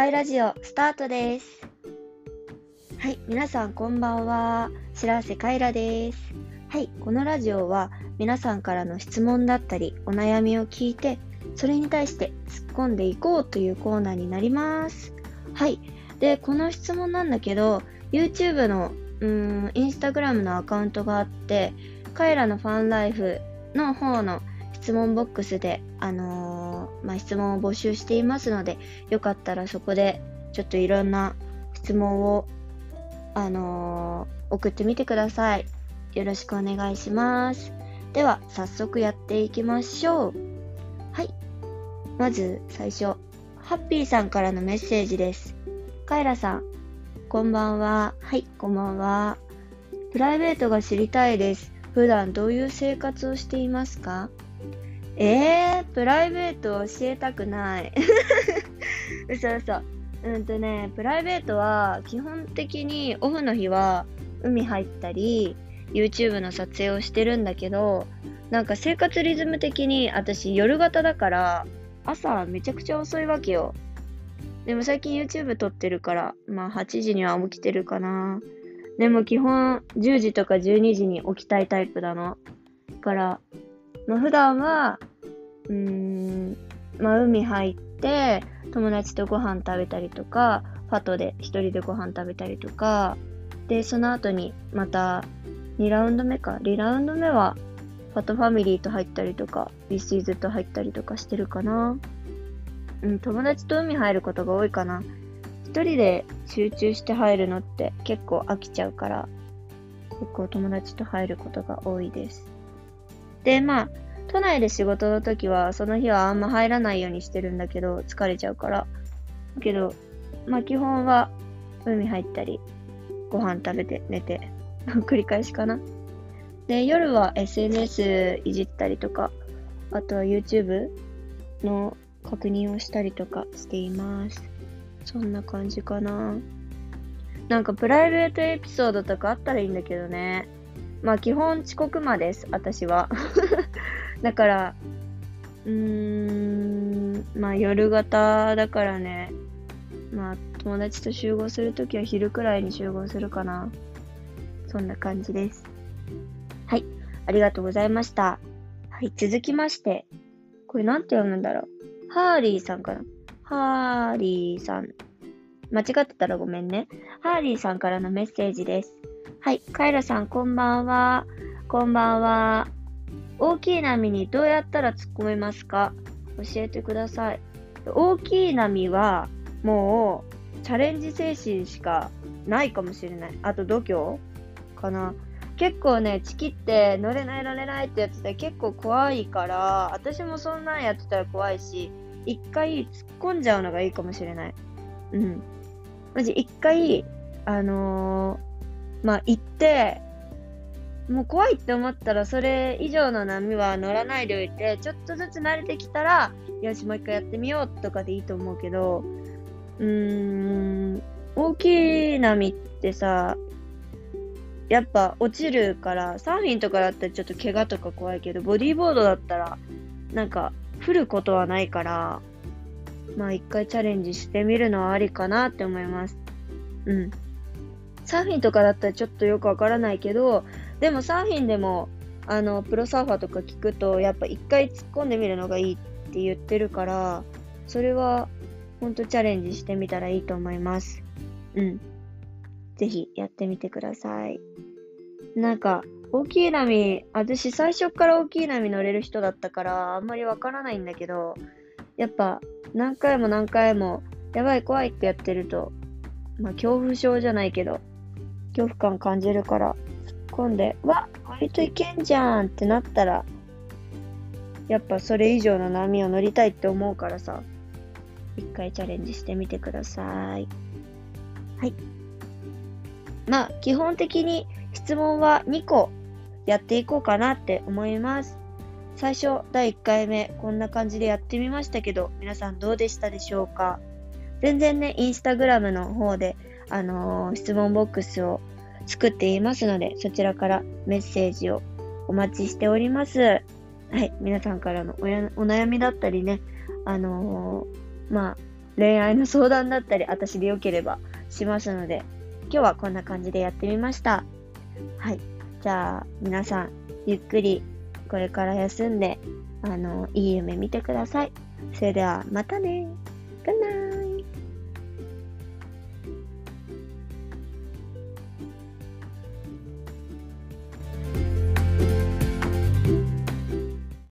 カイラジオスタートです。はい、皆さんこんばんは。白瀬カイラです。はい、このラジオは皆さんからの質問だったりお悩みを聞いて、それに対して突っ込んでいこうというコーナーになります。はい、で、この質問なんだけど、YouTube のうーん、Instagram のアカウントがあって、カイラのファンライフの方の質問ボックスで、あのーまあ、質問を募集していますので、よかったらそこでちょっといろんな質問を、あのー送ってみてください。よろしくお願いします。では、早速やっていきましょう。はい。まず最初、ハッピーさんからのメッセージです。カイラさん、こんばんは。はい、こんばんは。プライベートが知りたいです。普段どういう生活をしていますか？えー、プライベート教えたくない。嘘嘘。うんとね、プライベートは基本的にオフの日は海入ったり、YouTube の撮影をしてるんだけど、なんか生活リズム的に私夜型だから朝めちゃくちゃ遅いわけよ。でも最近 YouTube 撮ってるから、まあ8時には起きてるかな。でも基本10時とか12時に起きたいタイプなの。だから、まあ普段は、うーん、まあ海入って、友達とご飯食べたりとか、ファトで一人でご飯食べたりとか、で、その後にまた2ラウンド目か。2ラウンド目は、ファトファミリーと入ったりとか、ビスイズと入ったりとかしてるかな。うん、友達と海入ることが多いかな。一人で集中して入るのって結構飽きちゃうから、結構友達と入ることが多いです。で、まあ、都内で仕事の時は、その日はあんま入らないようにしてるんだけど、疲れちゃうから。だけど、まあ基本は海入ったり、ご飯食べて寝て、繰り返しかな。で、夜は SNS いじったりとか、あとは YouTube の確認をしたりとかしています。そんな感じかな。なんかプライベートエピソードとかあったらいいんだけどね。まあ基本遅刻魔です、私は。だから、うーん、まあ夜型だからね。まあ友達と集合するときは昼くらいに集合するかな。そんな感じです。はい、ありがとうございました。はい、続きまして。これなんて読むんだろう。ハーリーさんかな。ハーリーさん。間違ってたらごめんね。ハーリーさんからのメッセージです。はい、カイラさんこんばんは。こんばんは。大きい波にどうやったら突っ込めますか？教えてください。大きい波はもうチャレンジ精神しかないかもしれない。あと度胸かな。結構ね、チキって乗れない乗れないってやってたら結構怖いから、私もそんなんやってたら怖いし、一回突っ込んじゃうのがいいかもしれない。うん。マジ一回、あのーまあ、行って、もう怖いって思ったらそれ以上の波は乗らないでおいて、ちょっとずつ慣れてきたら、よし、もう一回やってみようとかでいいと思うけど、うーん、大きい波ってさ、やっぱ落ちるから、サーフィンとかだったらちょっと怪我とか怖いけど、ボディーボードだったら、なんか、降ることはないから、まあ一回チャレンジしてみるのはありかなって思います。うん。サーフィンとかだったらちょっとよくわからないけど、でもサーフィンでも、あの、プロサーファーとか聞くと、やっぱ一回突っ込んでみるのがいいって言ってるから、それは、ほんとチャレンジしてみたらいいと思います。うん。ぜひやってみてください。なんか、大きい波、私最初から大きい波乗れる人だったから、あんまりわからないんだけど、やっぱ何回も何回も、やばい怖いってやってると、まあ恐怖症じゃないけど、恐怖感感じるから、突っ込んで、わ割といけんじゃんってなったら、やっぱそれ以上の波を乗りたいって思うからさ、一回チャレンジしてみてください。はい。まあ、基本的に質問は2個やっていこうかなって思います。最初、第1回目、こんな感じでやってみましたけど、皆さんどうでしたでしょうか？全然ね、インスタグラムの方で、あのー質問ボックスを作っていますので、そちらからメッセージをお待ちしております。はい、皆さんからのお悩みだったりね、あのーまあ、恋愛の相談だったり、私でよければしますので、今日はこんな感じでやってみました。はい。じゃあ、皆さん、ゆっくりこれから休んで、あの、いい夢見てください。それでは、またね。グッナイ